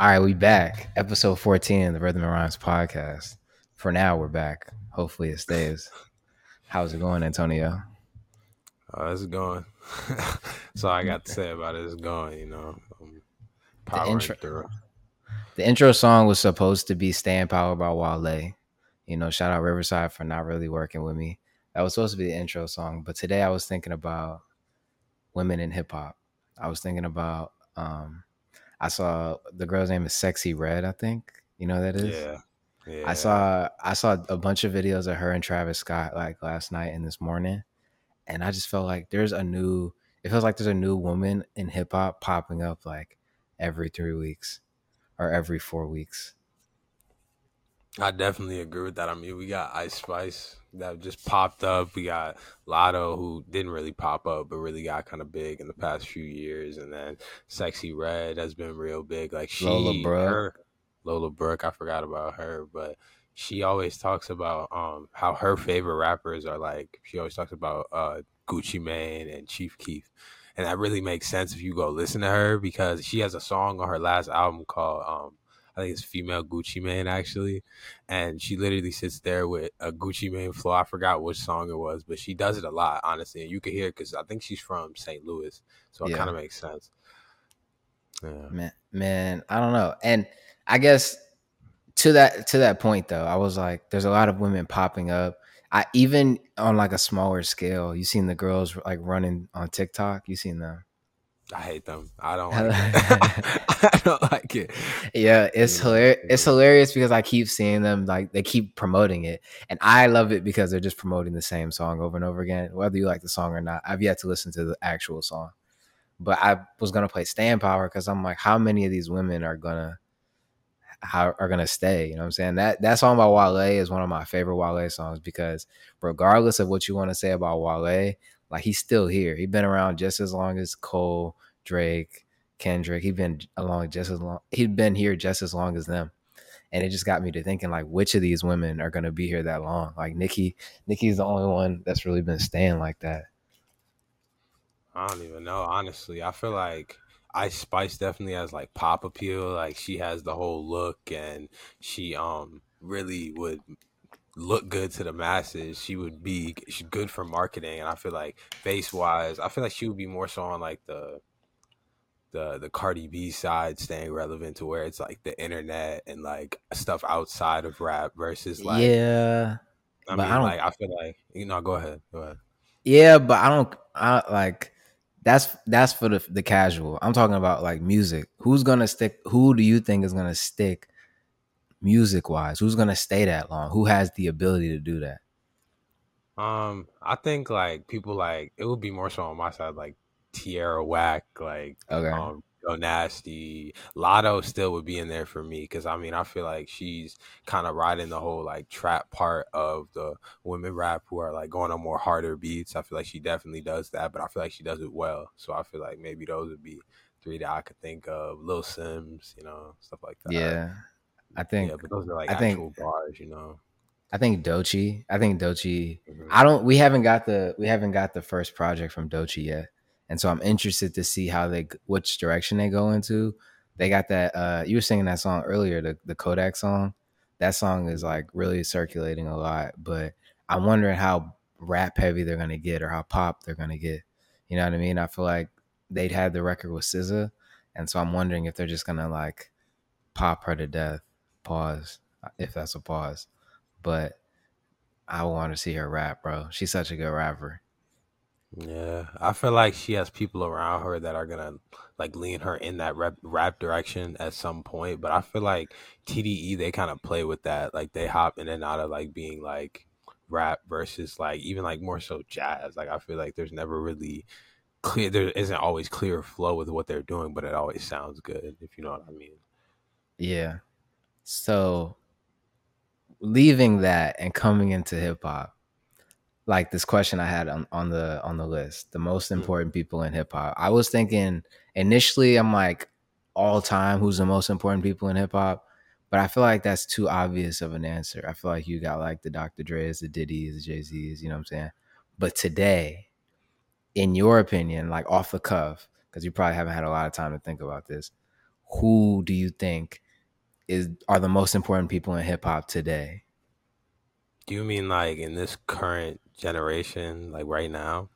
All right, we back. Episode 14 of the Rhythm and Rhymes podcast. For now, we're back. Hopefully it stays. How's it going, Antonio? Uh, it's going. That's all I got to say about it. It's going, you know. Um, the, intro, the intro song was supposed to be Staying Power by Wale. You know, shout out Riverside for not really working with me. That was supposed to be the intro song. But today I was thinking about women in hip hop. I was thinking about um, I saw the girl's name is Sexyy Red, I think. You know that is? Yeah. Yeah. I saw I saw a bunch of videos of her and Travis Scott like last night and this morning. And I just felt like there's a new it feels like there's a new woman in hip hop popping up like every three weeks or every four weeks. I definitely agree with that. I mean, we got Ice Spice that just popped up. We got Latto who didn't really pop up, but really got kind of big in the past few years. And then Sexyy Red has been real big. Like she, Lola Brooke. Her, Lola Brooke, I forgot about her, but she always talks about um how her favorite rappers are like. She always talks about uh Gucci Mane and Chief Keef. And that really makes sense if you go listen to her because she has a song on her last album called um I think it's female Gucci Mane actually, and she literally sits there with a Gucci Mane flow. I forgot which song it was, but she does it a lot, honestly, and you can hear because I think she's from St. Louis, so it yeah. kind of makes sense. Yeah. Man, man, I don't know, and I guess to that to that point though, I was like, there's a lot of women popping up. I even on like a smaller scale, you seen the girls like running on TikTok. You seen them? I hate them. I don't like it. I don't like it. Yeah, it's hilarious. It's hilarious because I keep seeing them like they keep promoting it, and I love it because they're just promoting the same song over and over again, whether you like the song or not. I've yet to listen to the actual song, but I was gonna play "Staying Power" because I'm like, how many of these women are gonna how are gonna stay? You know what I'm saying? That that song by Wale is one of my favorite Wale songs because regardless of what you want to say about Wale, like he's still here. He's been around just as long as Cole, Drake, Kendrick. He's been along just as long. He's been here just as long as them. And it just got me to thinking like which of these women are gonna be here that long? Like Nikki, Nicki's the only one that's really been staying like that. I don't even know, honestly. I feel like Ice Spice definitely has like pop appeal. Like she has the whole look and she um really would look good to the masses. She would be she's good for marketing, and I feel like face wise, I feel like she would be more so on like the the the Cardi B side, staying relevant to where it's like the internet and like stuff outside of rap versus like yeah. I mean, I like I feel like you know. Go ahead. Go ahead. Yeah, but I don't. I like that's that's for the the casual. I'm talking about like music. Who's gonna stick? Who do you think is gonna stick music wise? Who's gonna stay that long? Who has the ability to do that? Um, I think like people like it would be more so on my side, like Tierra Whack, like okay. um Nasty, Latto still would be in there for me because I mean I feel like she's kind of riding the whole like trap part of the women rap who are like going on more harder beats. I feel like she definitely does that, but I feel like she does it well. So I feel like maybe those would be three that I could think of. Little Simz, you know, stuff like that. Yeah, I think. Yeah, but those are like I think, bars, you know. I think Doechii. I think Doechii. Mm-hmm. I don't. We haven't got the. We haven't got the first project from Doechii yet, and so I'm interested to see how they, which direction they go into. They got that. uh You were singing that song earlier, the the Kodak song. That song is like really circulating a lot, but I'm wondering how rap heavy they're gonna get or how pop they're gonna get. You know what I mean? I feel like they'd had the record with SZA, and so I'm wondering if they're just gonna like pop her to death Pause, uh, if that's a pause. But I want to see her rap, bro. She's such a good rapper. Yeah, I feel like she has people around her that are gonna like lean her in that rap, rap direction at some point. But I feel like TDE they kind of play with that, like they hop in and out of like being like rap versus like even like more so jazz. Like I feel like there's never really clear, there isn't always clear flow with what they're doing, but it always sounds good if you know what I mean. Yeah, so leaving that and coming into hip hop, like this question I had on, on the on the list, the most mm-hmm. important people in hip hop. I was thinking initially, I'm like all time, who's the most important people in hip hop? But I feel like that's too obvious of an answer. I feel like you got like the Dr. Dre's, the Diddy's, the Jay Z's, you know what I'm saying? But today, in your opinion, like off the cuff, because you probably haven't had a lot of time to think about this, who do you think is are the most important people in hip hop today? Do you mean like in this current generation, like right now?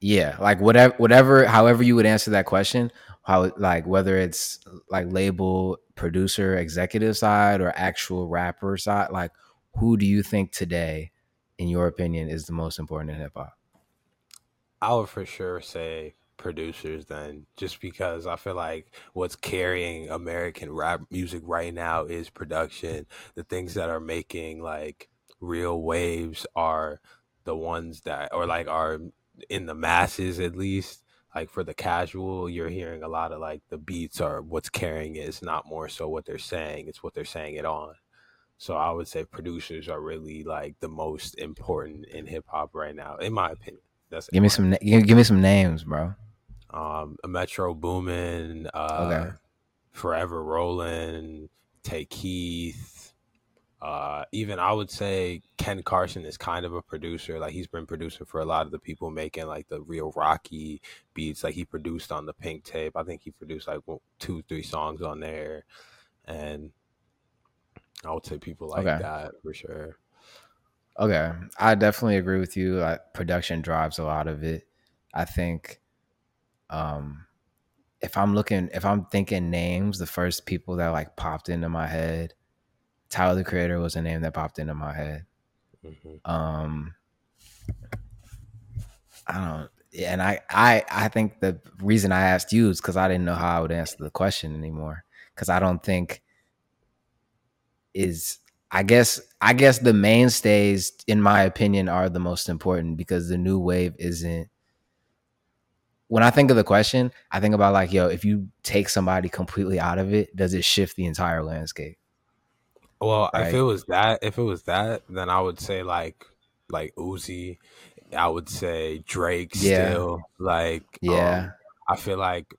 Yeah, like whatever, whatever, however you would answer that question, how like whether it's like label, producer, executive side, or actual rapper side, like who do you think today, in your opinion, is the most important in hip hop? I would for sure say producers then just because I feel like what's carrying American rap music right now is production. The things that are making like real waves are the ones that or like are in the masses at least. Like for the casual you're hearing a lot of like the beats are what's carrying it. It's not more so what they're saying it's what they're saying it on. So i would say producers are really like the most important in hip-hop right now in my opinion. That's give me some give me some names bro um metro boomin uh okay. forever rolling take keith uh, even I would say Ken Carson is kind of a producer. Like he's been producing for a lot of the people making like the real rocky beats. Like he produced on the Pink tape. I think he produced like two, three songs on there, and I would say people like okay. that for sure. Okay, I definitely agree with you. Like, production drives a lot of it. I think, um, if I'm looking, if I'm thinking names, the first people that like popped into my head Tyler the Creator was a name that popped into my head. Mm-hmm. Um, I don't, and I, I, I think the reason I asked you is because I didn't know how I would answer the question anymore. Because I don't think is, I guess, I guess the mainstays, in my opinion, are the most important because the new wave isn't. When I think of the question, I think about like, yo, if you take somebody completely out of it, does it shift the entire landscape? Well, right? if it was that, if it was that, then I would say like like Uzi. I would say Drake yeah. still. Like yeah, um, I feel like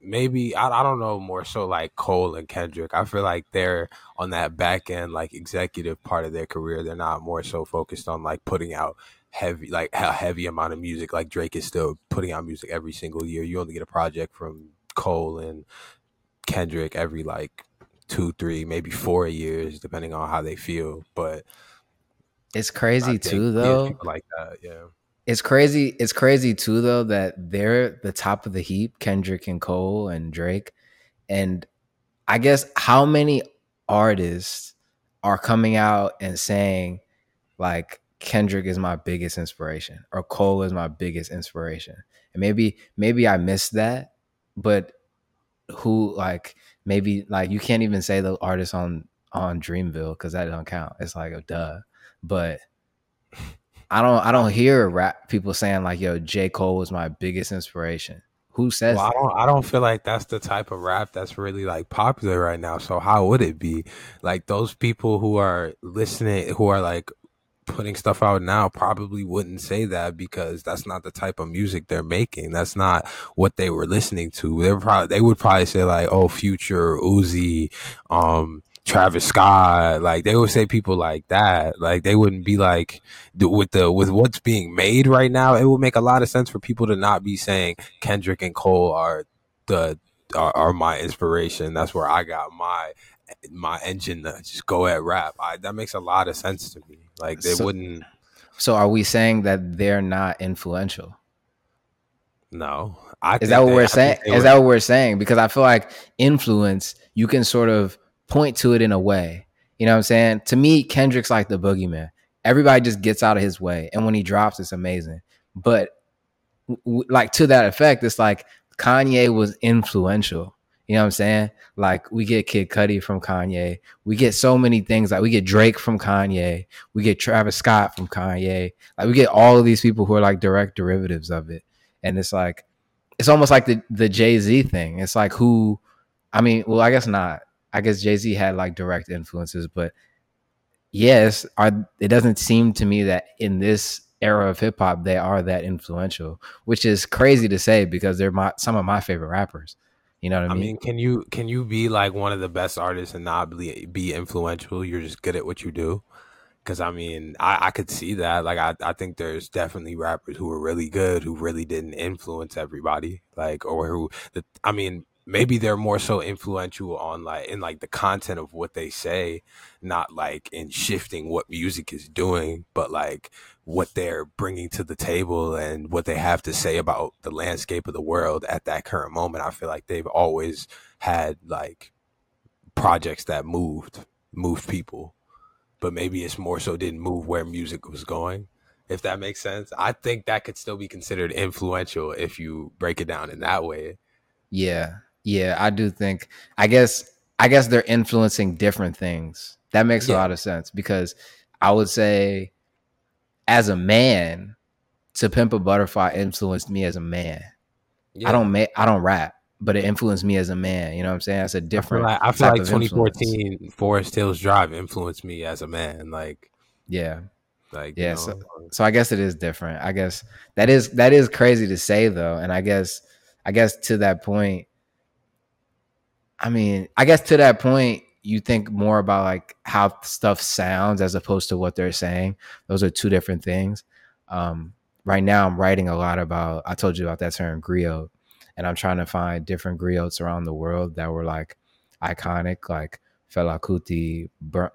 maybe I, I don't know more so like Cole and Kendrick. I feel like they're on that back end like executive part of their career. They're not more so focused on like putting out heavy like a heavy amount of music. Like Drake is still putting out music every single year. You only get a project from Cole and Kendrick every like two, three, maybe four years, depending on how they feel. But it's crazy too, though. Like that, yeah. It's crazy. It's crazy too, though, that they're the top of the heap, Kendrick and Cole and Drake. And I guess how many artists are coming out and saying, like, Kendrick is my biggest inspiration or Cole is my biggest inspiration. And maybe, maybe I missed that, but who like maybe like you can't even say the artist on on Dreamville because that don't count. It's like a duh. But I don't I don't hear rap people saying like yo J Cole was my biggest inspiration. Who says? Well, I don't. I don't feel like that's the type of rap that's really like popular right now. So how would it be? Like those people who are listening, who are like putting stuff out now probably wouldn't say that because that's not the type of music they're making. That's not what they were listening to. They probably they would probably say like, "Oh, Future, Uzi, um, Travis Scott." Like they would say people like that. Like they wouldn't be like with the with what's being made right now. It would make a lot of sense for people to not be saying Kendrick and Cole are the are, are my inspiration. That's where I got my my engine to just go at rap. I, that makes a lot of sense to me. Like they so, wouldn't. So are we saying that they're not influential? No, I is that what they, we're saying? Is that what we're saying? Because I feel like influence, you can sort of point to it in a way. You know what I'm saying? To me, Kendrick's like the boogeyman. Everybody just gets out of his way, and when he drops, it's amazing. But like to that effect, it's like Kanye was influential. You know what I'm saying? Like we get Kid Cudi from Kanye. We get so many things. Like we get Drake from Kanye. We get Travis Scott from Kanye. Like we get all of these people who are like direct derivatives of it. And it's like it's almost like the the Jay Z thing. It's like who I mean, well, I guess not. I guess Jay Z had like direct influences, but yes, are it doesn't seem to me that in this era of hip hop they are that influential, which is crazy to say because they're my some of my favorite rappers. You know what I mean? I mean, can you can you be like one of the best artists and not be, be influential? You're just good at what you do. Because I mean, I, I could see that. Like, I, I think there's definitely rappers who are really good who really didn't influence everybody. Like, or who, the, I mean, maybe they're more so influential on like in like the content of what they say, not like in shifting what music is doing, but like what they're bringing to the table and what they have to say about the landscape of the world at that current moment. I feel like they've always had like projects that moved moved people, but maybe it's more so didn't move where music was going. If that makes sense, I think that could still be considered influential if you break it down in that way. Yeah, yeah, I do think. I guess I guess they're influencing different things. That makes yeah. a lot of sense because I would say, as a man, to pimp a butterfly influenced me as a man. Yeah. I don't make I don't rap, but it influenced me as a man. You know what I'm saying? That's a different. I feel like, I feel like 2014 influence. Forest Hills Drive influenced me as a man. Like yeah, like yeah. You know, so, so I guess it is different. I guess that is that is crazy to say though, and I guess I guess to that point, I mean, I guess to that point, you think more about like how stuff sounds as opposed to what they're saying. Those are two different things. Um, right now, I'm writing a lot about. I told you about that term griot, and I'm trying to find different griots around the world that were like iconic, like Fela Kuti,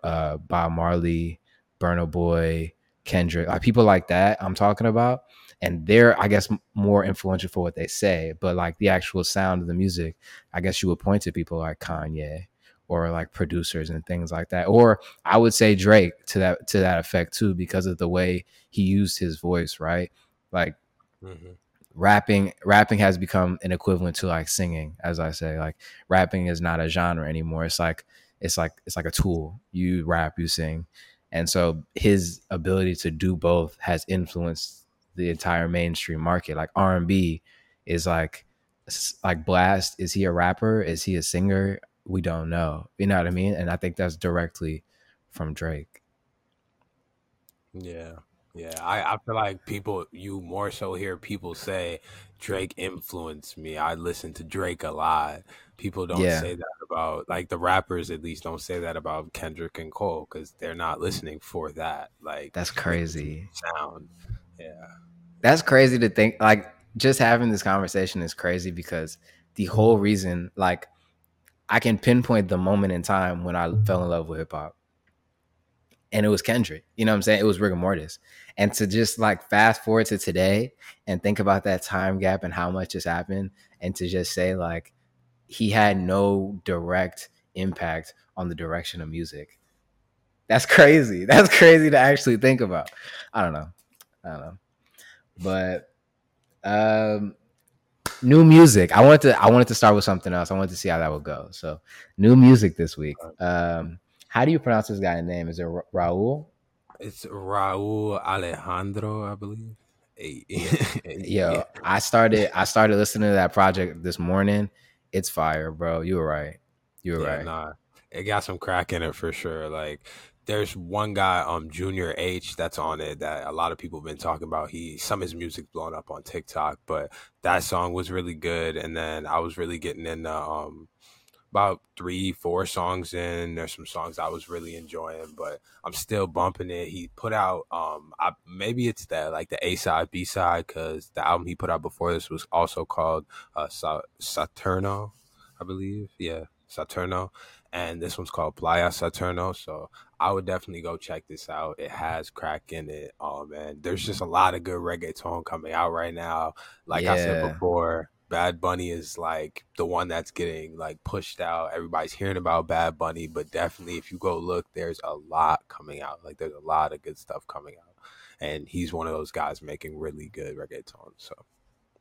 uh, Bob Marley, Burna Boy, Kendrick, like people like that. I'm talking about, and they're I guess more influential for what they say, but like the actual sound of the music, I guess you would point to people like Kanye or like producers and things like that. Or I would say Drake to that to that effect too, because of the way he used his voice, right? Like mm-hmm. rapping rapping has become an equivalent to like singing, as I say. Like rapping is not a genre anymore. It's like it's like it's like a tool. You rap, you sing. And so his ability to do both has influenced the entire mainstream market. Like R and B is like like Blxst. Is he a rapper? Is he a singer? We don't know. You know what I mean? And I think that's directly from Drake. Yeah. Yeah, I, I feel like people you more so hear people say Drake influenced me. I listen to Drake a lot. People don't yeah. say that about like the rappers at least don't say that about Kendrick and Cole because they're not listening for that. Like that's crazy sound. Yeah. That's crazy to think. Like, just having this conversation is crazy because the whole reason, like, I can pinpoint the moment in time when I fell in love with hip hop. And it was Kendrick. You know what I'm saying? It was Rigamortus. And to just like fast forward to today and think about that time gap and how much has happened, and to just say, like, he had no direct impact on the direction of music. That's crazy. That's crazy to actually think about. I don't know. I don't know. But um new music. I wanted to I wanted to start with something else. I wanted to see how that would go. So new music this week. Um how do you pronounce this guy's name? Is it Ra- Raul? It's Raul Alejandro, I believe. Yo, I started I started listening to that project this morning. It's fire, bro. You were right. You were yeah, right. Nah, it got some crack in it for sure. Like there's one guy, um, Junior H, that's on it that a lot of people have been talking about. He some of his music blown up on TikTok, but that song was really good. And then I was really getting into um about three, four songs in. There's some songs I was really enjoying, but I'm still bumping it. He put out um I, maybe it's that like the A side, B side, because the album he put out before this was also called uh Saturno, I believe. Yeah, Saturno and this one's called Playa Saturno. So I would definitely go check this out. It has crack in it. Oh man, there's just a lot of good reggaeton coming out right now. Like yeah. I said before, Bad Bunny is like the one that's getting like pushed out. Everybody's hearing about Bad Bunny, but definitely if you go look, there's a lot coming out. Like there's a lot of good stuff coming out. And he's one of those guys making really good reggaeton. So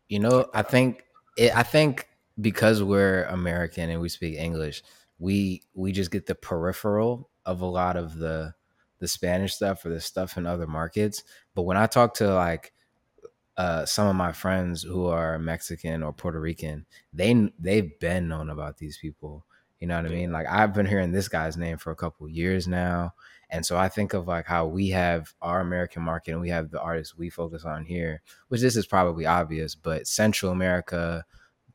you know, I think it, I think because we're American and we speak English, we we just get the peripheral of a lot of the the Spanish stuff or the stuff in other markets. But when I talk to like uh, some of my friends who are Mexican or Puerto Rican, they they've been known about these people. You know what I mean? Like I've been hearing this guy's name for a couple years now. And so I think of like how we have our American market and we have the artists we focus on here, which this is probably obvious, but Central America,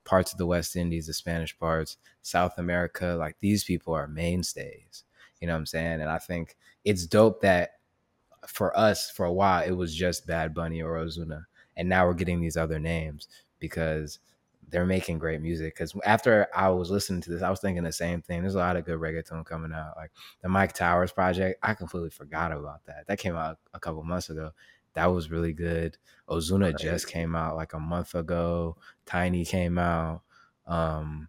parts of the West Indies, the Spanish parts, South America, like these people are mainstays. You know what I'm saying? And I think it's dope that for us, for a while, it was just Bad Bunny or Ozuna. And now we're getting these other names because they're making great music. Because after I was listening to this, I was thinking the same thing. There's a lot of good reggaeton coming out, like the Myke Towers project. I completely forgot about that. That came out a couple months ago. That was really good. Ozuna right. just came out like a month ago. Tainy came out. Um,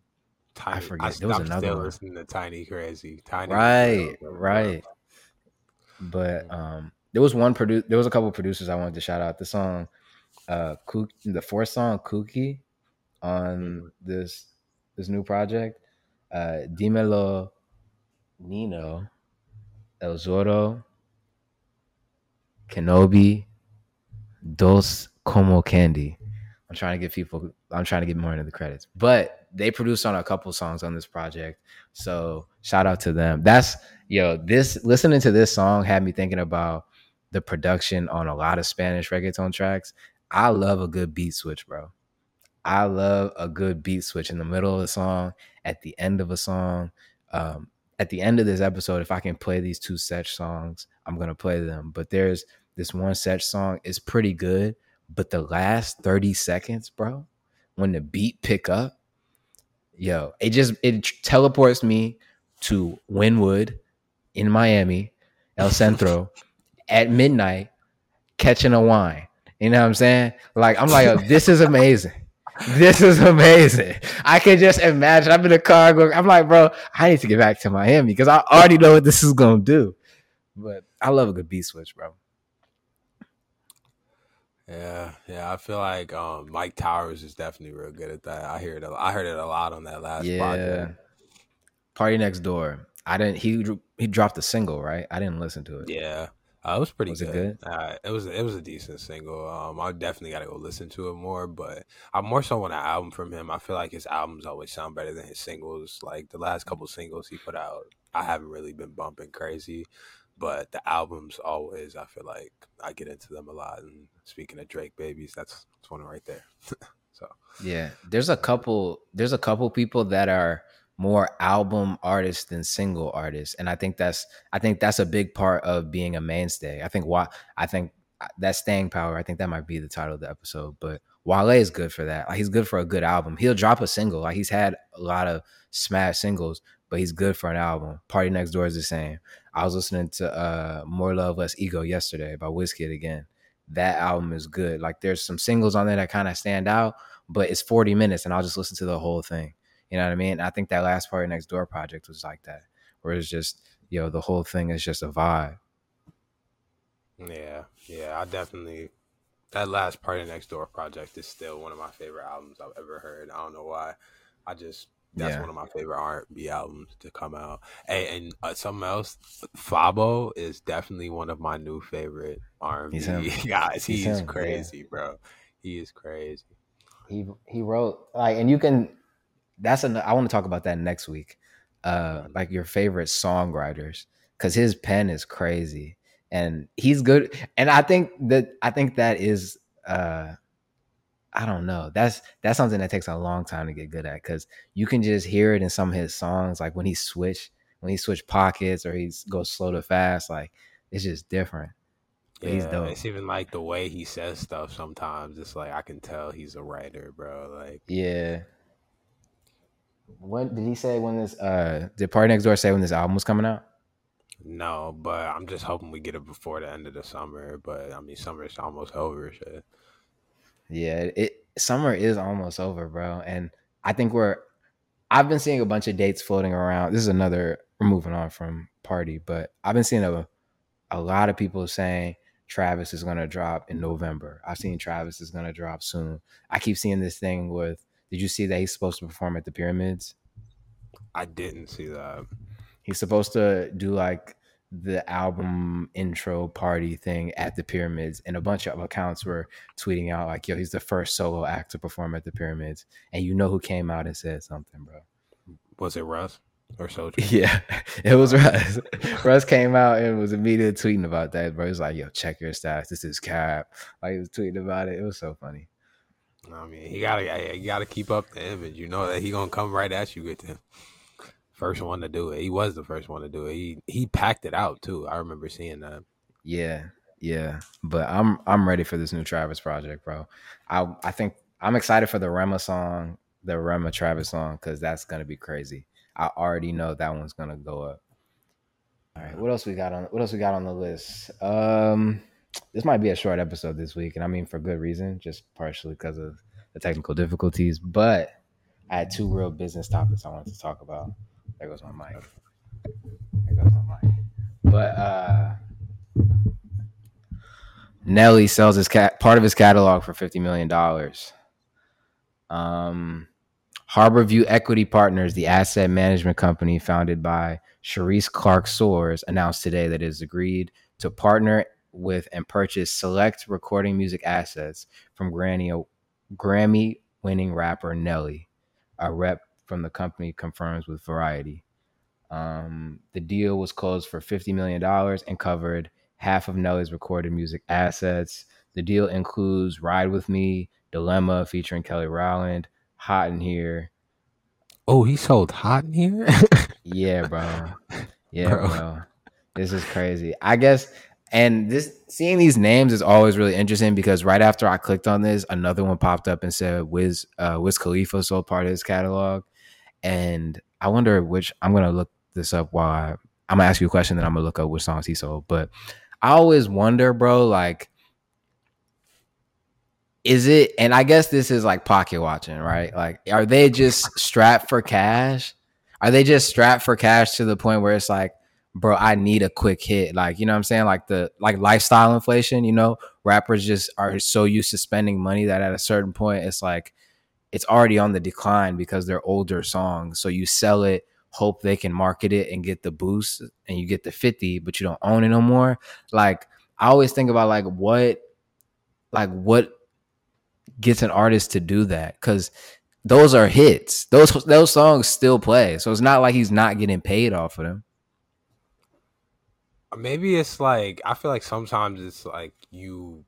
Tainy, I forget. I, there was another still one. listening to Tainy Crazy. Tainy, right, right. But um, there was one produce. There was a couple producers I wanted to shout out. The song, uh, Kook, the fourth song, Kooky, on mm-hmm. this this new project. Uh, Dimelo, Nino, El Zoro, Kenobi, Dos Como Candy. I'm trying to get people. I'm trying to get more into the credits, but they produced on a couple songs on this project. So shout out to them. That's yo. This listening to this song had me thinking about the production on a lot of Spanish reggaeton tracks. I love a good beat switch, bro. I love a good beat switch in the middle of a song, at the end of a song. Um, at the end of this episode, if I can play these two Sech songs, I'm gonna play them. But there's this one Sech song is pretty good, but the last 30 seconds, bro, when the beat pick up, yo, it just it teleports me to Wynwood in Miami, El Centro, at midnight, catching a wine. You know what I'm saying? Like I'm like, this is amazing. This is amazing. I can just imagine. I'm in the car going, I'm like, bro, I need to get back to Miami because I already know what this is gonna do. But I love a good beat switch, bro. Yeah, yeah. I feel like um, Myke Towers is definitely real good at that. I hear it. I heard it a lot on that last yeah. project. Door. I didn't. He he dropped a single, right? I didn't listen to it. Yeah, uh, it was pretty was good. It, good? Uh, it was it was a decent single. Um, I definitely got to go listen to it more, but I more so want an album from him. I feel like his albums always sound better than his singles. Like the last couple singles he put out, I haven't really been bumping crazy, but the albums always I feel like I get into them a lot. And speaking of Drake babies, that's, that's one right there. so yeah, there's a couple. There's a couple people that are more album artists than single artists and i think that's i think that's a big part of being a mainstay i think why i think uh, that staying power i think that might be the title of the episode but wale is good for that like he's good for a good album he'll drop a single like he's had a lot of smash singles but he's good for an album Party Next Door is the same i was listening to uh more love less ego yesterday by Wizkid again that album is good like there's some singles on there that kind of stand out but it's 40 minutes and i'll just listen to the whole thing you know what I mean? I think that last PARTYNEXTDOOR project was like that, where it's just, you know, the whole thing is just a vibe. Yeah, yeah, I definitely that last PARTYNEXTDOOR project is still one of my favorite albums I've ever heard. I don't know why. I just that's yeah. one of my favorite R and B albums to come out. Hey, and uh, something else, Fabo is definitely one of my new favorite R and B guys. He's, crazy, yeah. bro. He is crazy. He he wrote like, and you can that's an I want to talk about that next week. Uh, like your favorite songwriters, because his pen is crazy and he's good. And I think that I think that is uh I don't know. That's that's something that takes a long time to get good at because you can just hear it in some of his songs, like when he switch when he switch pockets or he goes slow to fast, like it's just different. Yeah, it's even like the way he says stuff. Sometimes it's like I can tell he's a writer, bro. Like yeah, when did he say when this uh did Party Next Door say when this album was coming out? No, but I'm just hoping we get it before the end of the summer. But I mean, summer's almost over. Shit. Yeah, it summer is almost over, bro. And I think we're. I've been seeing a bunch of dates floating around. This is another. We're moving on from party, but I've been seeing a a lot of people saying Travis is going to drop in November. I've seen Travis is going to drop soon. I keep seeing this thing with did you see that he's supposed to perform at the pyramids? I didn't see that. He's supposed to do like the album intro party thing at the pyramids, and a bunch of accounts were tweeting out like, "Yo, he's the first solo act to perform at the pyramids." And you know who came out and said something, bro? Was it Russ or Soulja? Yeah, it was oh. Russ. Russ came out and was immediately tweeting about that, bro. He was like, "Yo, check your stats. This is cap." Like he was tweeting about it. It was so funny. I mean, he gotta he gotta keep up the image. You know that he gonna come right at you with him. First one to do it. He was the first one to do it. He he packed it out too. I remember seeing that. Yeah, yeah. But I'm I'm ready for this new Travis project, bro. I I think I'm excited for the Rema song the Rema Travis song because that's gonna be crazy. I already know that one's gonna go up. All right, what else we got on? What else we got on the list? Um, this might be a short episode this week, and I mean for good reason, just partially because of the technical difficulties. But I had two real business topics I wanted to talk about. There goes my mic. There goes my mic. But uh Nelly sells his cat part of his catalog for fifty million dollars. Um, Harborview Equity Partners, the asset management company founded by Sherrese Clarke Soares, announced today that it has agreed to partner with and purchase select recording music assets from Granny, Grammy winning rapper Nelly. A rep from the company confirms with Variety. Um, the deal was closed for $50 million and covered half of Nelly's recorded music assets. The deal includes Ride With Me, Dilemma featuring Kelly Rowland, Hot in Here. Oh, he sold Hot in Here? yeah, bro. Yeah, bro. bro. This is crazy. I guess and this seeing these names is always really interesting because right after I clicked on this, another one popped up and said Wiz uh, Wiz Khalifa sold part of his catalog, and I wonder which I'm gonna look this up while I, I'm gonna ask you a question, then I'm gonna look up which songs he sold. But I always wonder, bro, like, is it? And I guess this is like pocket watching, right? Like, are they just strapped for cash? Are they just strapped for cash to the point where it's like, bro, I need a quick hit. Like, you know what I'm saying? Like the like lifestyle inflation, you know, rappers just are so used to spending money that at a certain point it's like it's already on the decline because they're older songs. So you sell it, hope they can market it and get the boost and you get the 50, but you don't own it no more. Like I always think about like what like what gets an artist to do that cuz those are hits. Those those songs still play. So it's not like he's not getting paid off of them maybe it's like I feel like sometimes it's like you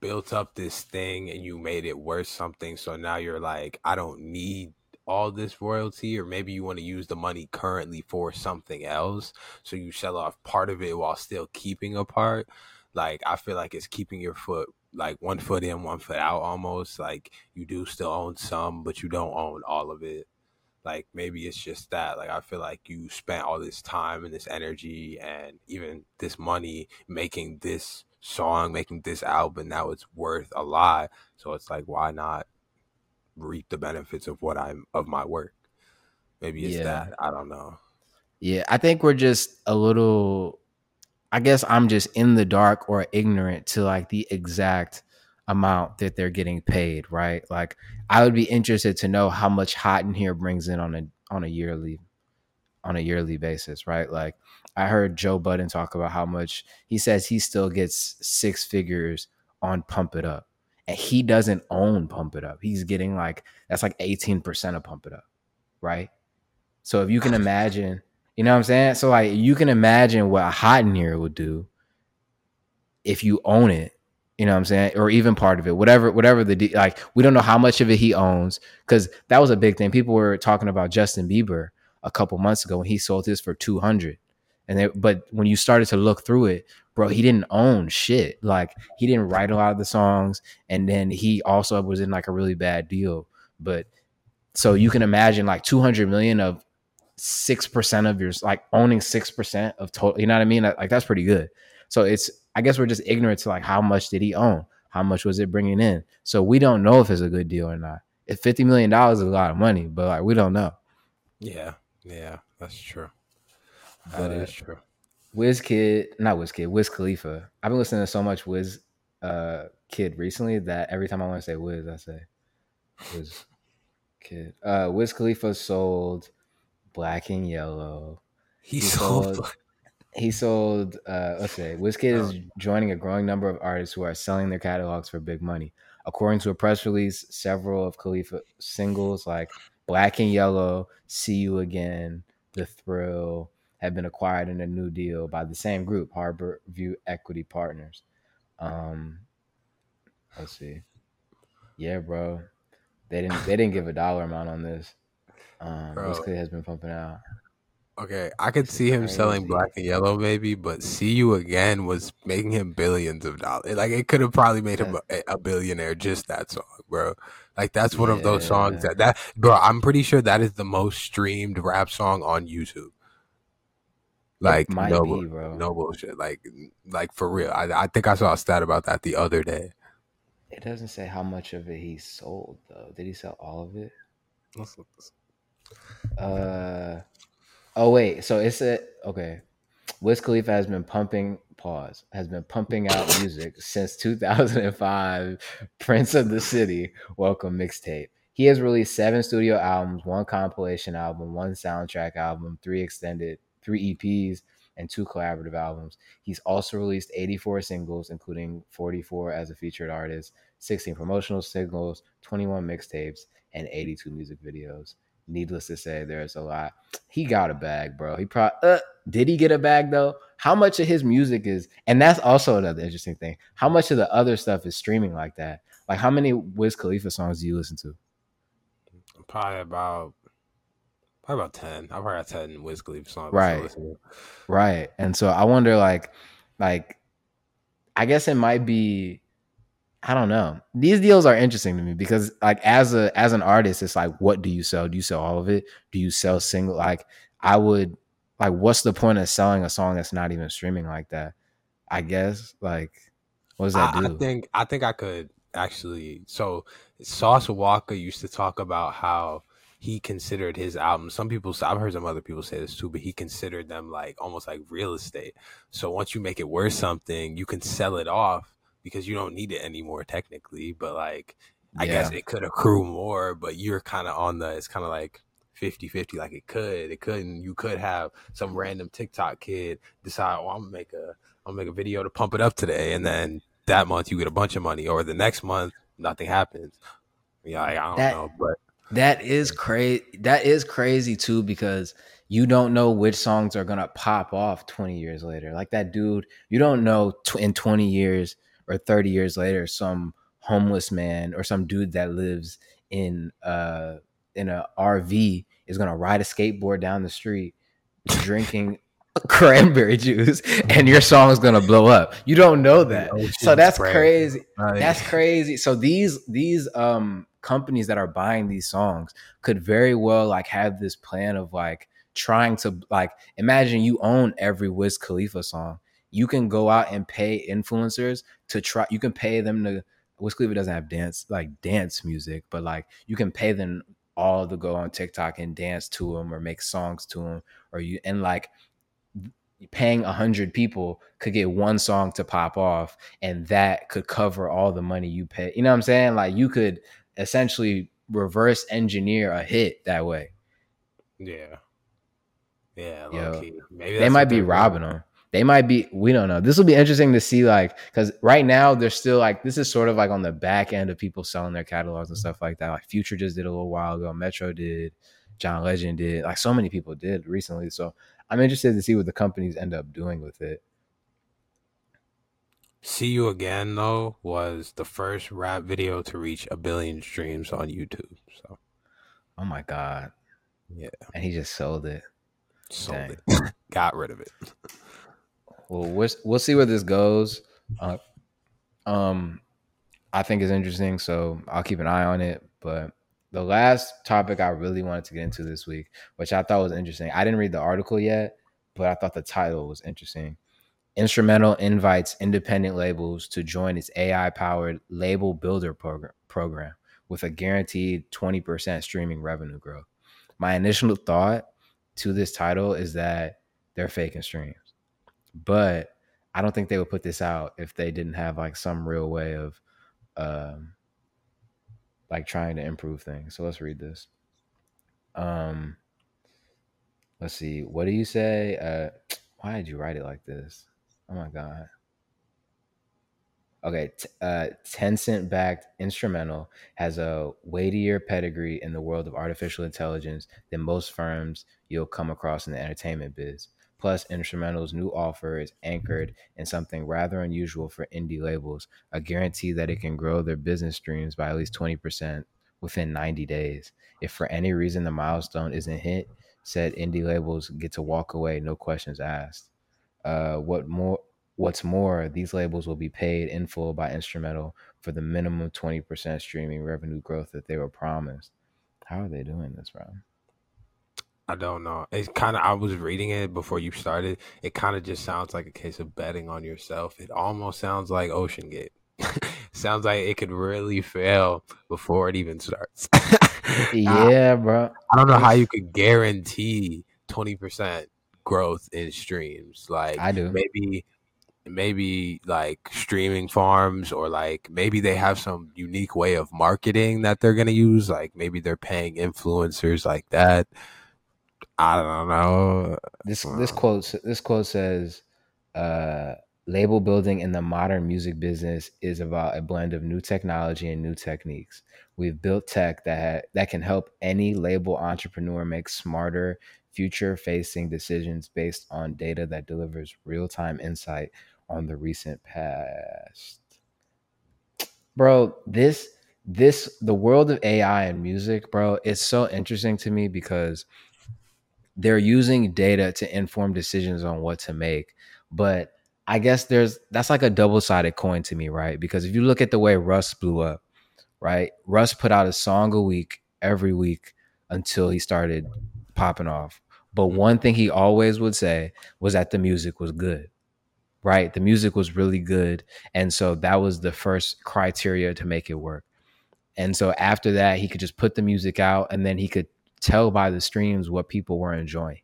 built up this thing and you made it worth something so now you're like I don't need all this royalty or maybe you want to use the money currently for something else so you sell off part of it while still keeping a part? Like I feel like it's keeping your foot like one foot in one foot out almost like you do still own some but you don't own all of it. Like maybe it's just that like i feel like you spent all this time and this energy and even this money making this song making this album now it's worth a lot so it's like why not reap the benefits of what i'm of my work maybe it's yeah. that i don't know yeah i think we're just a little i guess i'm just in the dark or ignorant to like the exact amount that they're getting paid, right? Like I would be interested to know how much Hot in Here brings in on a on a yearly on a yearly basis, right? Like I heard Joe Budden talk about how much he says he still gets six figures on Pump It Up. And he doesn't own Pump It Up. He's getting like that's like 18% of Pump It Up, right? So if you can imagine, you know what I'm saying? So like you can imagine what a Hot in Here would do if you own it you know what I'm saying? Or even part of it, whatever, whatever the like, we don't know how much of it he owns because that was a big thing. People were talking about Justin Bieber a couple months ago when he sold his for 200. And they, but when you started to look through it, bro, he didn't own shit. Like he didn't write a lot of the songs, and then he also was in like a really bad deal. But so you can imagine like 200 million of six percent of yours, like owning six percent of total. You know what I mean? Like that's pretty good. So it's I guess we're just ignorant to like how much did he own? How much was it bringing in? So we don't know if it's a good deal or not. If fifty million dollars is a lot of money, but like we don't know. Yeah, yeah, that's true. That but, is true. Wiz Kid, not Wiz Kid, Wiz Khalifa. I've been listening to so much Wiz uh, Kid recently that every time I want to say Wiz, I say Wiz Kid. Uh, Wiz Khalifa sold Black and Yellow. He, he sold, sold he sold uh let's say Wizkid is oh. joining a growing number of artists who are selling their catalogs for big money. According to a press release, several of Khalifa singles like Black and Yellow, See You Again, The Thrill have been acquired in a new deal by the same group, Harbor View Equity Partners. Um let's see. Yeah, bro. They didn't they didn't give a dollar amount on this. Um Wizkid has been pumping out Okay, I could see him selling black and yellow maybe, but "See You Again" was making him billions of dollars. Like it could have probably made him a, a, billionaire just that song, bro. Like that's one yeah. of those songs that that bro. I'm pretty sure that is the most streamed rap song on YouTube. Like no, be, no bullshit. Like like for real. I I think I saw a stat about that the other day. It doesn't say how much of it he sold though. Did he sell all of it? Let's look this. Uh oh wait, so it's a okay. Wiz Khalifa has been pumping pause has been pumping out music since 2005. Prince of the City, welcome mixtape. He has released seven studio albums, one compilation album, one soundtrack album, three extended, three EPs, and two collaborative albums. He's also released 84 singles, including 44 as a featured artist, 16 promotional singles, 21 mixtapes, and 82 music videos. Needless to say, there's a lot. He got a bag, bro. He probably uh, did he get a bag though? How much of his music is, and that's also another interesting thing. How much of the other stuff is streaming like that? Like, how many Wiz Khalifa songs do you listen to? Probably about probably about ten. I've heard ten Wiz Khalifa songs. Right, right. And so I wonder, like, like, I guess it might be I don't know. These deals are interesting to me because like as a as an artist, it's like what do you sell? Do you sell all of it? Do you sell single like I would like what's the point of selling a song that's not even streaming like that? I guess like what does that I, do? I think I think I could actually so Sauce Walka used to talk about how he considered his albums. Some people, I've heard some other people say this too, but he considered them like almost like real estate. So once you make it worth something, you can sell it off because you don't need it anymore technically. But like, I yeah. guess it could accrue more, but you're kind of on the, it's kind of like 50 50. Like it could, it couldn't. You could have some random TikTok kid decide, oh, I'm gonna make a, I'm gonna make a video to pump it up today. And then that month you get a bunch of money, or the next month nothing happens. Yeah, I don't that, know, but that is crazy. That is crazy too because you don't know which songs are gonna pop off 20 years later. Like that dude, you don't know tw- in 20 years or 30 years later some homeless man or some dude that lives in uh in a RV is gonna ride a skateboard down the street drinking cranberry juice and your song is gonna blow up. You don't know that. So that's crazy. That's crazy. So these these um companies that are buying these songs could very well like have this plan of like trying to like imagine you own every Wiz Khalifa song you can go out and pay influencers to try you can pay them to Wiz Khalifa doesn't have dance like dance music, but like you can pay them all to go on TikTok and dance to them or make songs to them or you and like paying a hundred people could get one song to pop off and that could cover all the money you pay. You know what I'm saying? Like you could essentially reverse engineer a hit that way. Yeah. Yeah. They might be robbing them they might be we don't know. This will be interesting to see like because right now they're still like this is sort of like on the back end of people selling their catalogs and stuff like that. Like future just did a little while ago. Metro did. John legend did. Like so many people did recently. So i'm interested to see what the companies end up doing with it see you again though was the first rap video to reach a billion streams on youtube so oh my god yeah and he just sold it sold Dang. it got rid of it well, we'll we'll see where this goes. Uh, um, I think is interesting, so I'll keep an eye on it. But the last topic I really wanted to get into this week, which I thought was interesting, I didn't read the article yet, but I thought the title was interesting. Instrumental invites independent labels to join its AI-powered label builder program program with a guaranteed 20% streaming revenue growth. My initial thought to this title is that they're faking streams but I don't think they would put this out if they didn't have like some real way of um like trying to improve things. So let's read this. Um let's see. What do you say? Uh why did you write it like this? Oh my god. Okay, t- uh, Tencent backed Instrumental has a weightier pedigree in the world of artificial intelligence than most firms you'll come across in the entertainment biz. Plus, Instrumental's new offer is anchored in something rather unusual for indie labels a guarantee that it can grow their business streams by at least 20% within 90 days. If for any reason the milestone isn't hit, said indie labels get to walk away, no questions asked. Uh, what more? What's more, these labels will be paid in full by instrumental for the minimum 20% streaming revenue growth that they were promised. How are they doing this, bro? I don't know. It's kind of. I was reading it before you started. It kind of just sounds like a case of betting on yourself. It almost sounds like Ocean Gate. sounds like it could really fail before it even starts. yeah, bro. I don't know how you could guarantee twenty percent growth in streams. Like I do. Maybe maybe like streaming farms or like maybe they have some unique way of marketing that they're going to use like maybe they're paying influencers like that I don't know. This this quote this quote says, uh, "Label building in the modern music business is about a blend of new technology and new techniques. We've built tech that ha- that can help any label entrepreneur make smarter, future-facing decisions based on data that delivers real-time insight on the recent past." Bro, this this the world of AI and music, bro, it's so interesting to me because they're using data to inform decisions on what to make. But I guess there's that's like a double sided coin to me, right? Because if you look at the way Russ blew up, right? Russ put out a song a week every week until he started popping off. But mm-hmm. one thing he always would say was that the music was good, right? The music was really good. And so that was the first criteria to make it work. And so after that, he could just put the music out and then he could tell by the streams what people were enjoying.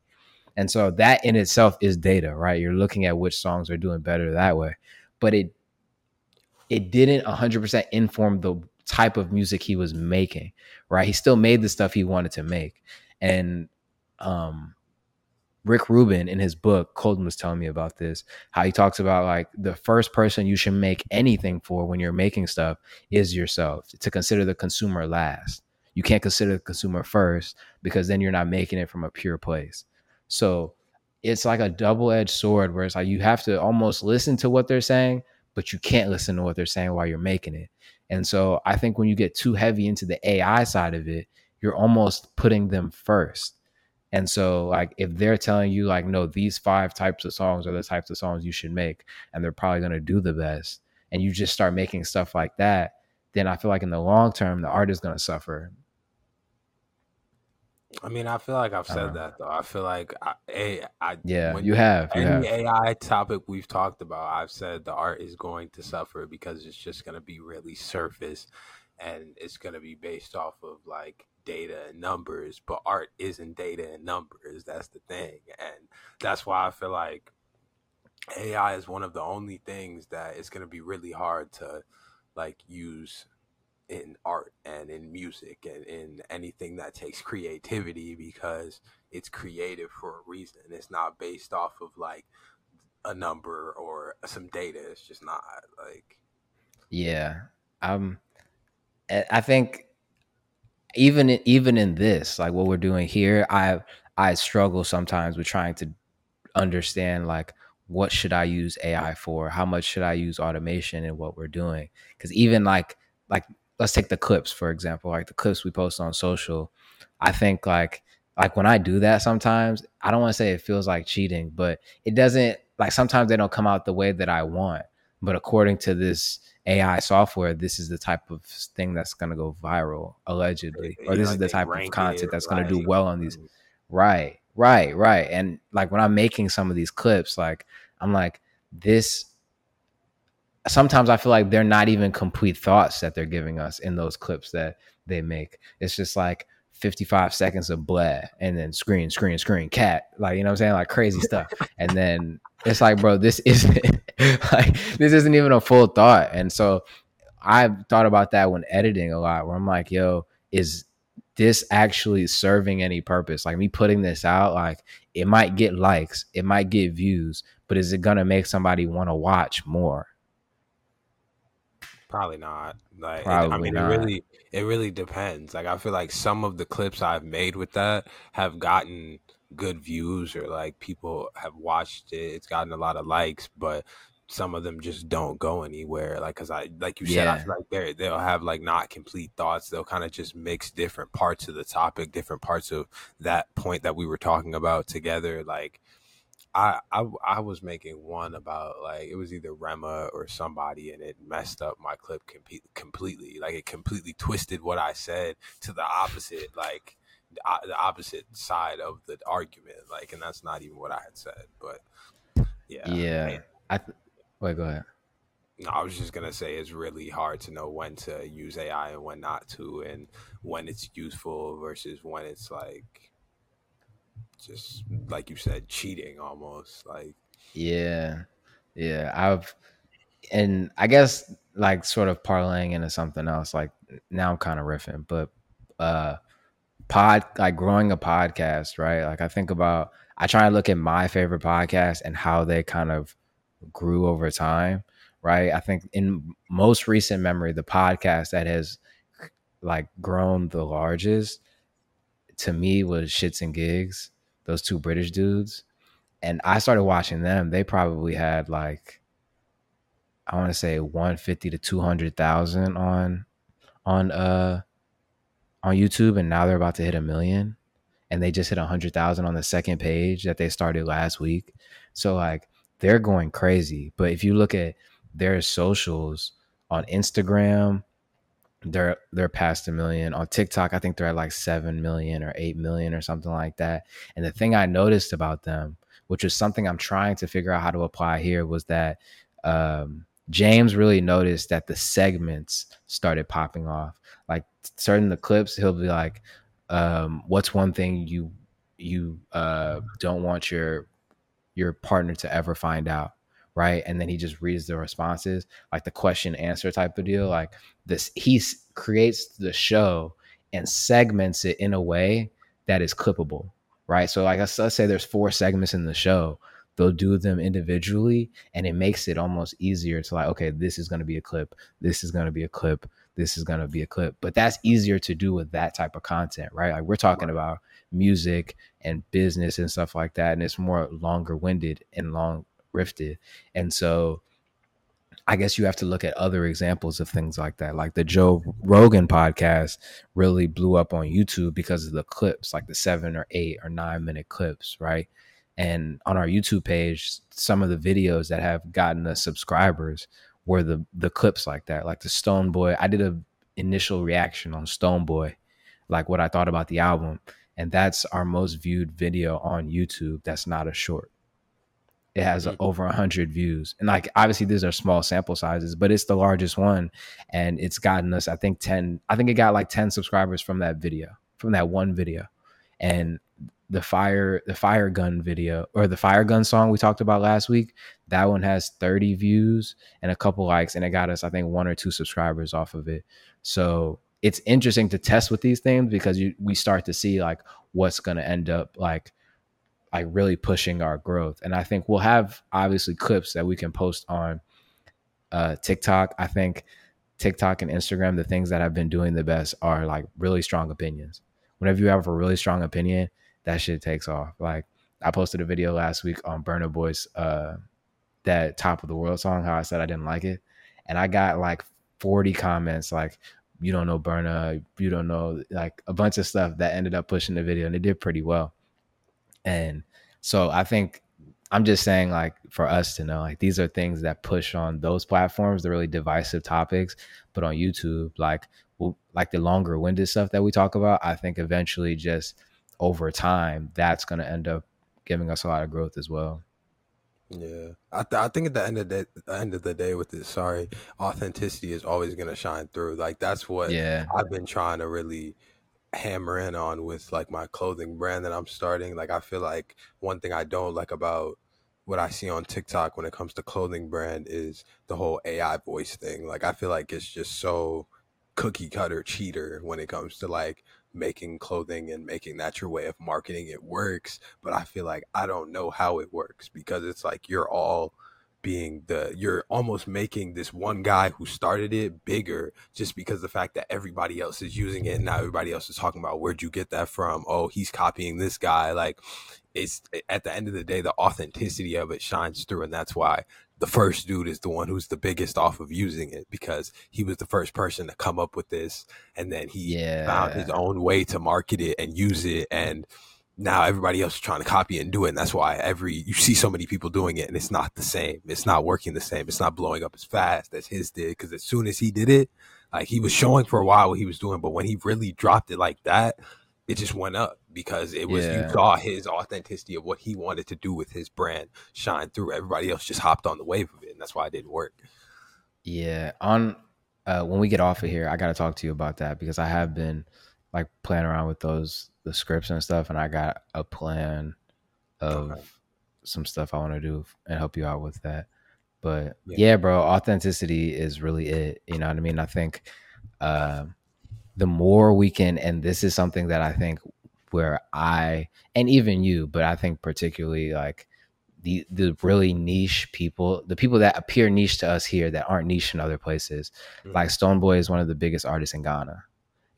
And so that in itself is data, right? You're looking at which songs are doing better that way. But it it didn't 100% inform the type of music he was making, right? He still made the stuff he wanted to make. And um Rick Rubin in his book, Colton was telling me about this, how he talks about like the first person you should make anything for when you're making stuff is yourself, to consider the consumer last you can't consider the consumer first because then you're not making it from a pure place. So it's like a double edged sword where it's like you have to almost listen to what they're saying, but you can't listen to what they're saying while you're making it. And so I think when you get too heavy into the AI side of it, you're almost putting them first. And so, like, if they're telling you, like, no, these five types of songs are the types of songs you should make, and they're probably going to do the best, and you just start making stuff like that, then I feel like in the long term, the art is going to suffer I mean, I feel like I've said uh, that though. I feel like I, a, I yeah, you have any you have. AI topic we've talked about. I've said the art is going to suffer because it's just going to be really surface, and it's going to be based off of like data and numbers. But art isn't data and numbers. That's the thing, and that's why I feel like AI is one of the only things that it's going to be really hard to like use in art and in music and in anything that takes creativity because it's creative for a reason. It's not based off of like a number or some data. It's just not like Yeah. Um I think even even in this, like what we're doing here, I I struggle sometimes with trying to understand like what should I use AI for? How much should I use automation in what we're doing? Because even like like let's take the clips for example like the clips we post on social i think like like when i do that sometimes i don't want to say it feels like cheating but it doesn't like sometimes they don't come out the way that i want but according to this ai software this is the type of thing that's going to go viral allegedly or this is the type of content that's going to do well on these right right right and like when i'm making some of these clips like i'm like this sometimes I feel like they're not even complete thoughts that they're giving us in those clips that they make. It's just like 55 seconds of blah and then screen, screen, screen, cat. Like, you know what I'm saying? Like crazy stuff. And then it's like, bro, this isn't like this isn't even a full thought. And so I've thought about that when editing a lot, where I'm like, yo, is this actually serving any purpose? Like me putting this out, like it might get likes, it might get views, but is it gonna make somebody want to watch more? Probably not. Like Probably I mean not. it really it really depends. Like I feel like some of the clips I've made with that have gotten good views or like people have watched it. It's gotten a lot of likes, but some of them just don't go anywhere. Like, cause I, like you said, yeah. I feel like they they'll have like not complete thoughts. They'll kind of just mix different parts of the topic, different parts of that point that we were talking about together. Like, I, I, I was making one about like it was either Rema or somebody, and it messed up my clip com- completely. Like, it completely twisted what I said to the opposite, like the, the opposite side of the argument. Like, and that's not even what I had said. But yeah, yeah. I, th- Wait, go ahead. No, I was just gonna say it's really hard to know when to use AI and when not to, and when it's useful versus when it's like just like you said, cheating almost. Like yeah, yeah. I've and I guess like sort of parlaying into something else. Like now I'm kind of riffing, but uh, pod like growing a podcast, right? Like I think about I try to look at my favorite podcast and how they kind of grew over time, right? I think in most recent memory, the podcast that has like grown the largest to me was Shits and Gigs, those two British dudes. And I started watching them. They probably had like I want to say 150 to 200,000 on on uh on YouTube and now they're about to hit a million and they just hit 100,000 on the second page that they started last week. So like they're going crazy. But if you look at their socials on Instagram, they're they're past a million. On TikTok, I think they're at like seven million or eight million or something like that. And the thing I noticed about them, which is something I'm trying to figure out how to apply here, was that um, James really noticed that the segments started popping off. Like certain the clips, he'll be like, um, "What's one thing you you uh, don't want your your partner to ever find out right? And then he just reads the responses like the question answer type of deal like this he creates the show and segments it in a way that is clippable right? So like let's, let's say there's four segments in the show they'll do them individually and it makes it almost easier to like okay this is going to be a clip this is going to be a clip this is going to be a clip. But that's easier to do with that type of content right? Like we're talking about music and business and stuff like that and it's more longer winded and long rifted and so I guess you have to look at other examples of things like that. Like the Joe Rogan podcast really blew up on YouTube because of the clips, like the seven or eight or nine minute clips, right? And on our YouTube page, some of the videos that have gotten us subscribers were the the clips like that. Like the Stonebwoy. I did a initial reaction on Stonebwoy, like what I thought about the album and that's our most viewed video on YouTube. That's not a short. It has mm-hmm. over a hundred views, and like obviously these are small sample sizes, but it's the largest one, and it's gotten us I think ten. I think it got like ten subscribers from that video, from that one video, and the fire the fire gun video or the fire gun song we talked about last week that one has 30 views and a couple likes and it got us i think one or two subscribers off of it so it's interesting to test with these things because you, we start to see like what's going to end up like like really pushing our growth. And i think we'll have obviously clips that we can post on uh tiktok. I think tiktok and instagram the things that I've been doing the best are like really strong opinions. Whenever you have a really strong opinion that shit takes off. Like i posted a video last week on burna boy's uh that top of the world song how i said i didn't like it. And i got like 40 comments like you don't know Burna, you don't know like a bunch of stuff that ended up pushing the video and it did pretty well. And so I think I'm just saying like for us to know like these are things that push on those platforms, the really divisive topics, but on YouTube like like the longer winded stuff that we talk about, I think eventually just over time that's going to end up giving us a lot of growth as well. Yeah, I th- I think at the end of the, end of the day, with this, sorry, authenticity is always gonna shine through. Like that's what yeah. I've been trying to really hammer in on with like my clothing brand that I'm starting. Like I feel like one thing I don't like about what I see on TikTok when it comes to clothing brand is the whole AI voice thing. Like I feel like it's just so cookie cutter cheater when it comes to like making clothing and making that your way of marketing it works but i feel like i don't know how it works because it's like you're all being the you're almost making this one guy who started it bigger just because the fact that everybody else is using it and now everybody else is talking about where'd you get that from oh he's copying this guy like it's at the end of the day, the authenticity of it shines through, and that's why the first dude is the one who's the biggest off of using it because he was the first person to come up with this, and then he yeah. found his own way to market it and use it, and now everybody else is trying to copy and do it. And that's why every you see so many people doing it and it's not the same. It's not working the same. It's not blowing up as fast as his did. Because as soon as he did it, like he was showing for a while what he was doing, but when he really dropped it like that, it just went up because it was yeah. you saw his authenticity of what he wanted to do with his brand shine through. Everybody else just hopped on the wave of it, and that's why it didn't work. Yeah, on uh, when we get off of here, I got to talk to you about that because I have been like playing around with those the scripts and stuff, and I got a plan of okay. some stuff I want to do and help you out with that. But yeah. yeah. bro, authenticity is really it. You know what I mean? I think uh, the more we can, and this is something that I think where I and even you, but I think particularly like the the really niche people, the people that appear niche to us here that aren't niche in other places. Mm-hmm. Like Stonebwoy is one of the biggest artists in Ghana.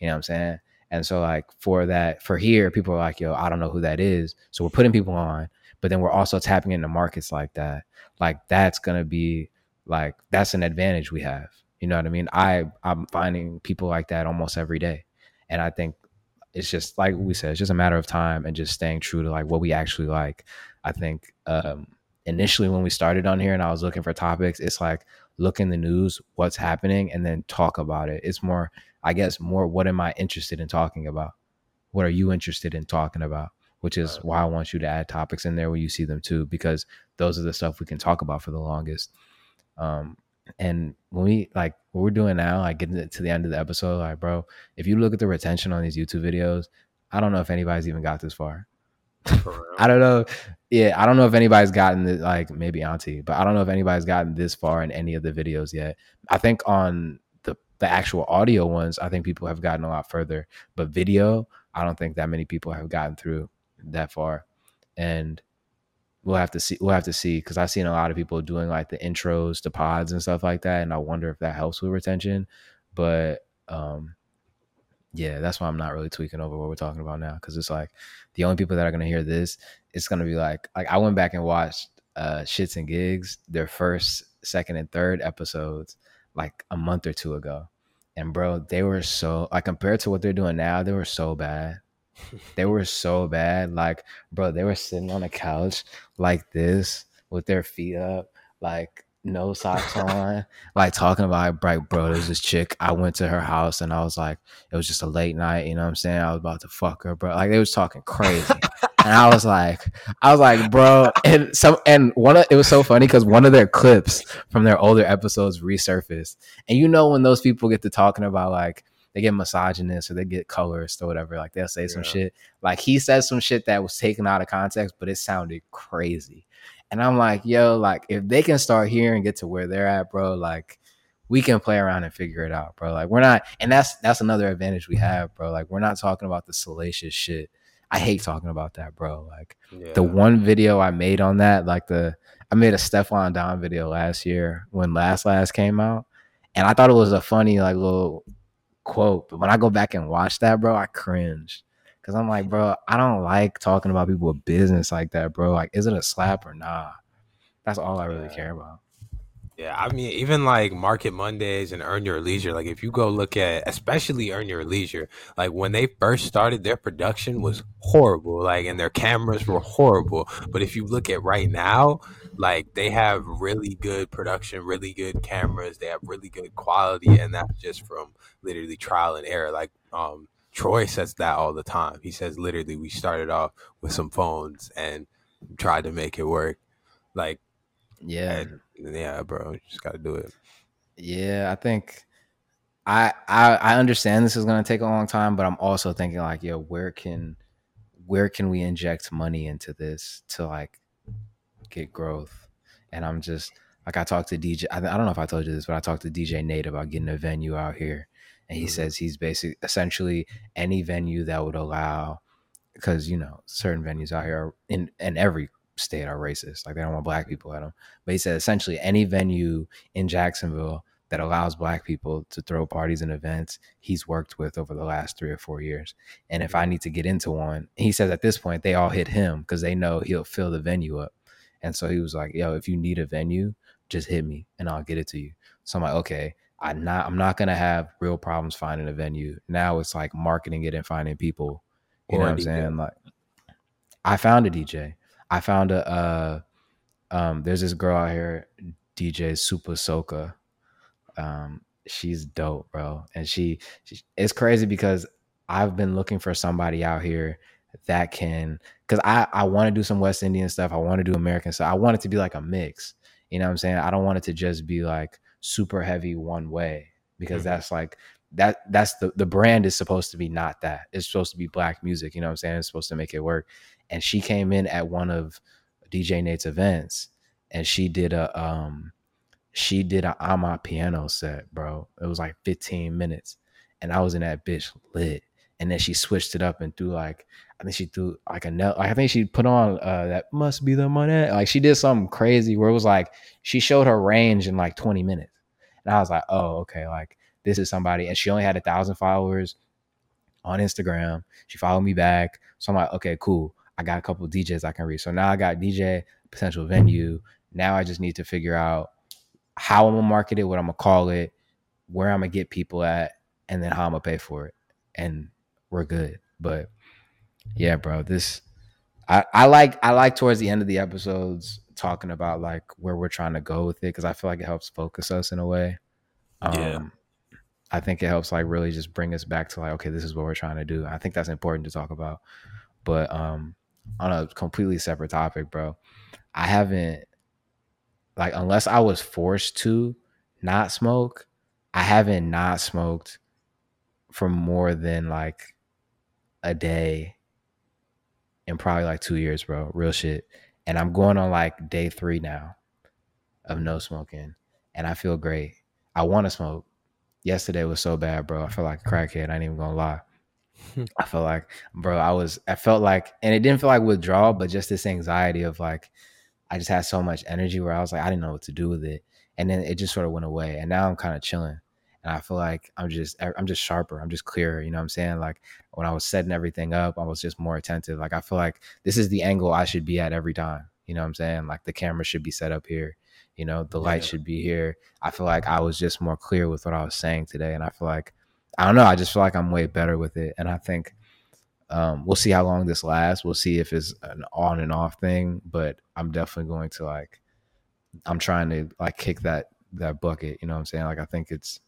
You know what I'm saying? And so like for that, for here, people are like, yo, I don't know who that is. So we're putting people on, but then we're also tapping into markets like that. Like that's gonna be like that's an advantage we have. You know what I mean? I I'm finding people like that almost every day. And I think it's just like we said, it's just a matter of time and just staying true to like what we actually like. I think um initially when we started on here and I was looking for topics, it's like look in the news, what's happening, and then talk about it. It's more I guess more what am I interested in talking about? What are you interested in talking about? Which is why I want you to add topics in there when you see them too, because those are the stuff we can talk about for the longest. Um, and when we like what we're doing now, like getting to the end of the episode, like bro, if you look at the retention on these YouTube videos, I don't know if anybody's even got this far. I don't know. Yeah, I don't know if anybody's gotten the, like maybe Auntie, but I don't know if anybody's gotten this far in any of the videos yet. I think on the actual audio ones, I think people have gotten a lot further. But video, I don't think that many people have gotten through that far. And we'll have to see. We'll have to see because I've seen a lot of people doing like the intros to pods and stuff like that, and I wonder if that helps with retention. But um, yeah, that's why I'm not really tweaking over what we're talking about now because it's like the only people that are gonna hear this, it's gonna be like like I went back and watched uh shits and gigs their first, second, and third episodes like a month or two ago. And bro, they were so like compared to what they're doing now, they were so bad. they were so bad. Like, bro, they were sitting on a couch like this with their feet up, like no socks on, like talking about like, bro, there's this chick. I went to her house and I was like, it was just a late night, you know what I'm saying? I was about to fuck her, bro. Like they was talking crazy. and I was like, I was like, bro, and some and one of it was so funny because one of their clips from their older episodes resurfaced. And you know when those people get to talking about like they get misogynist or they get colorist or whatever, like they'll say yeah. some shit. Like he said some shit that was taken out of context, but it sounded crazy. And I'm like, yo, like if they can start here and get to where they're at, bro, like we can play around and figure it out, bro. Like we're not, and that's that's another advantage we have, bro. Like we're not talking about the salacious shit. I hate talking about that, bro. Like yeah. the one video I made on that, like the I made a Stefflon Don video last year when Last Last came out, and I thought it was a funny like little quote. But when I go back and watch that, bro, I cringe. Cause I'm like, bro, I don't like talking about people with business like that, bro. Like, is it a slap or nah? That's all I really yeah. care about. Yeah, I mean, even like Market Mondays and Earn Your Leisure, like if you go look at, especially Earn Your Leisure, like when they first started, their production was horrible, like, and their cameras were horrible. But if you look at right now, like they have really good production, really good cameras, they have really good quality, and that's just from literally trial and error. Like, um, Troy says that all the time. He says literally we started off with some phones and tried to make it work. Like yeah. Yeah, bro. You just gotta do it. Yeah, I think I I I understand this is gonna take a long time, but I'm also thinking like, yo, where can where can we inject money into this to like get growth? And I'm just like I talked to DJ. I, I don't know if I told you this, but I talked to DJ Nate about getting a venue out here and he mm-hmm. says he's basically essentially any venue that would allow because you know certain venues out here in in every state are racist like they don't want black people at them but he said essentially any venue in jacksonville that allows black people to throw parties and events he's worked with over the last three or four years. And if I need to get into one, he says at this point they all hit him because they know he'll fill the venue up. And so he was like, "Yo, if you need a venue, just hit me and I'll get it to you." So I'm like, "Okay, I'm not I'm not gonna have real problems finding a venue. Now it's like marketing it and finding people. You or know what I'm saying? Like I found a DJ. I found a uh um there's this girl out here, DJ Super Soca. Um she's dope, bro. And she, she it's crazy because I've been looking for somebody out here that can because I, I want to do some West Indian stuff. I want to do American stuff. I want it to be like a mix. You know what I'm saying? I don't want it to just be like super heavy one way because mm-hmm. that's like that that's the the brand is supposed to be not that. It's supposed to be black music, you know what I'm saying? It's supposed to make it work. And she came in at one of DJ Nate's events and she did a um she did a amapiano set, bro. It was like 15 minutes. And I was in that bitch lit. And then she switched it up and threw like I think she threw like a note. I think she put on uh, that must be the money. Like she did something crazy where it was like she showed her range in like 20 minutes. And I was like, oh, okay, like this is somebody. And she only had a thousand followers on Instagram. She followed me back. So I'm like, okay, cool. I got a couple DJs I can reach. So now I got DJ, potential venue. Now I just need to figure out how I'm gonna market it, what I'm gonna call it, where I'm gonna get people at, and then how I'm gonna pay for it. And we're good. But yeah, bro. This I, I like I like towards the end of the episodes talking about like where we're trying to go with it because I feel like it helps focus us in a way. Um, yeah. I think it helps like really just bring us back to like okay, this is what we're trying to do. I think that's important to talk about. But um on a completely separate topic, bro. I haven't like unless I was forced to not smoke, I haven't not smoked for more than like a day in probably like two years, bro. Real shit. And I'm going on like day three now of no smoking. And I feel great. I want to smoke. Yesterday was so bad, bro. I felt like a crackhead. I ain't even gonna lie. I felt like, bro, I was, I felt like, and it didn't feel like withdrawal, but just this anxiety of like, I just had so much energy where I was like, I didn't know what to do with it. And then it just sort of went away. And now I'm kind of chilling and I feel like I'm just er, I'm just sharper. I'm just clearer. You know what I'm saying? Like when I was setting everything up, I was just more attentive. Like I feel like this is the angle I should be at every time. You know what I'm saying? Like the camera should be set up here. You know, the light yeah. should be here. I feel like I was just more clear with what I was saying today, and I feel like I don't know. I just feel like I'm way better with it, and I think um, we'll see how long this lasts. We'll see if it's an on and off thing, but I'm definitely going to like. I'm trying to like kick that that bucket. You know what I'm saying? Like I think it's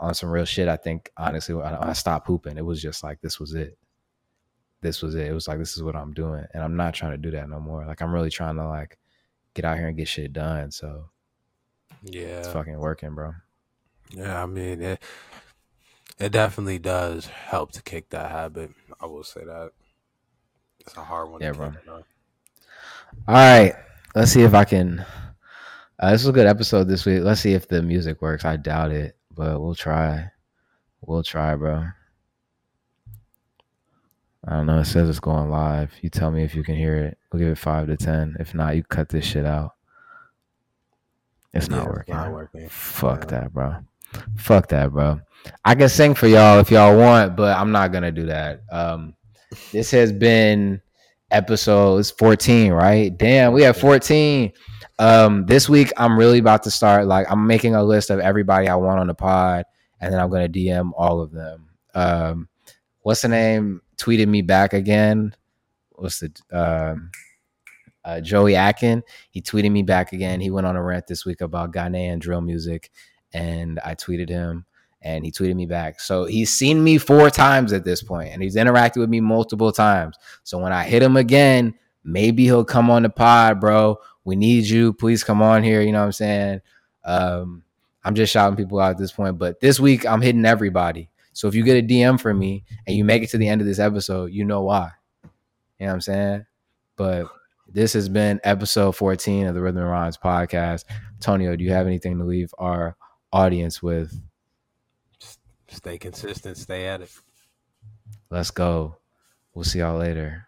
on some real shit, I think honestly, when I stopped hooping, it was just like this was it. This was it. It was like this is what I'm doing, and I'm not trying to do that no more. Like I'm really trying to like get out here and get shit done. So yeah, it's fucking working, bro. Yeah, I mean it. It definitely does help to kick that habit. I will say that. It's a hard one. Yeah, bro. All right, let's see if I can. Uh, this was a good episode this week. Let's see if the music works. I doubt it but we'll try. We'll try, bro. I don't know. It says it's going live. You tell me if you can hear it. We'll give it five to ten. If not, you cut this shit out. It's yeah, not working. Not working. Fuck yeah. that, bro. Fuck that, bro. I can sing for y'all if y'all want, but I'm not gonna do that. Um, this has been episodes 14, right? Damn, we have 14. Um, this week I'm really about to start like I'm making a list of everybody I want on the pod, and then I'm gonna DM all of them. Um, what's the name? Tweeted me back again. What's the um, uh, Joey Akan? He tweeted me back again. He went on a rant this week about Ghanaian drill music, and I tweeted him and he tweeted me back. So he's seen me four times at this point, and he's interacted with me multiple times. So when I hit him again, maybe he'll come on the pod, bro we need you. Please come on here. You know what I'm saying? Um, I'm just shouting people out at this point. But this week, I'm hitting everybody. So if you get a DM from me and you make it to the end of this episode, you know why. You know what I'm saying? But this has been episode 14 of the Rhythm and Rhymes podcast. Tonio, do you have anything to leave our audience with? Stay consistent, stay at it. Let's go. We'll see y'all later.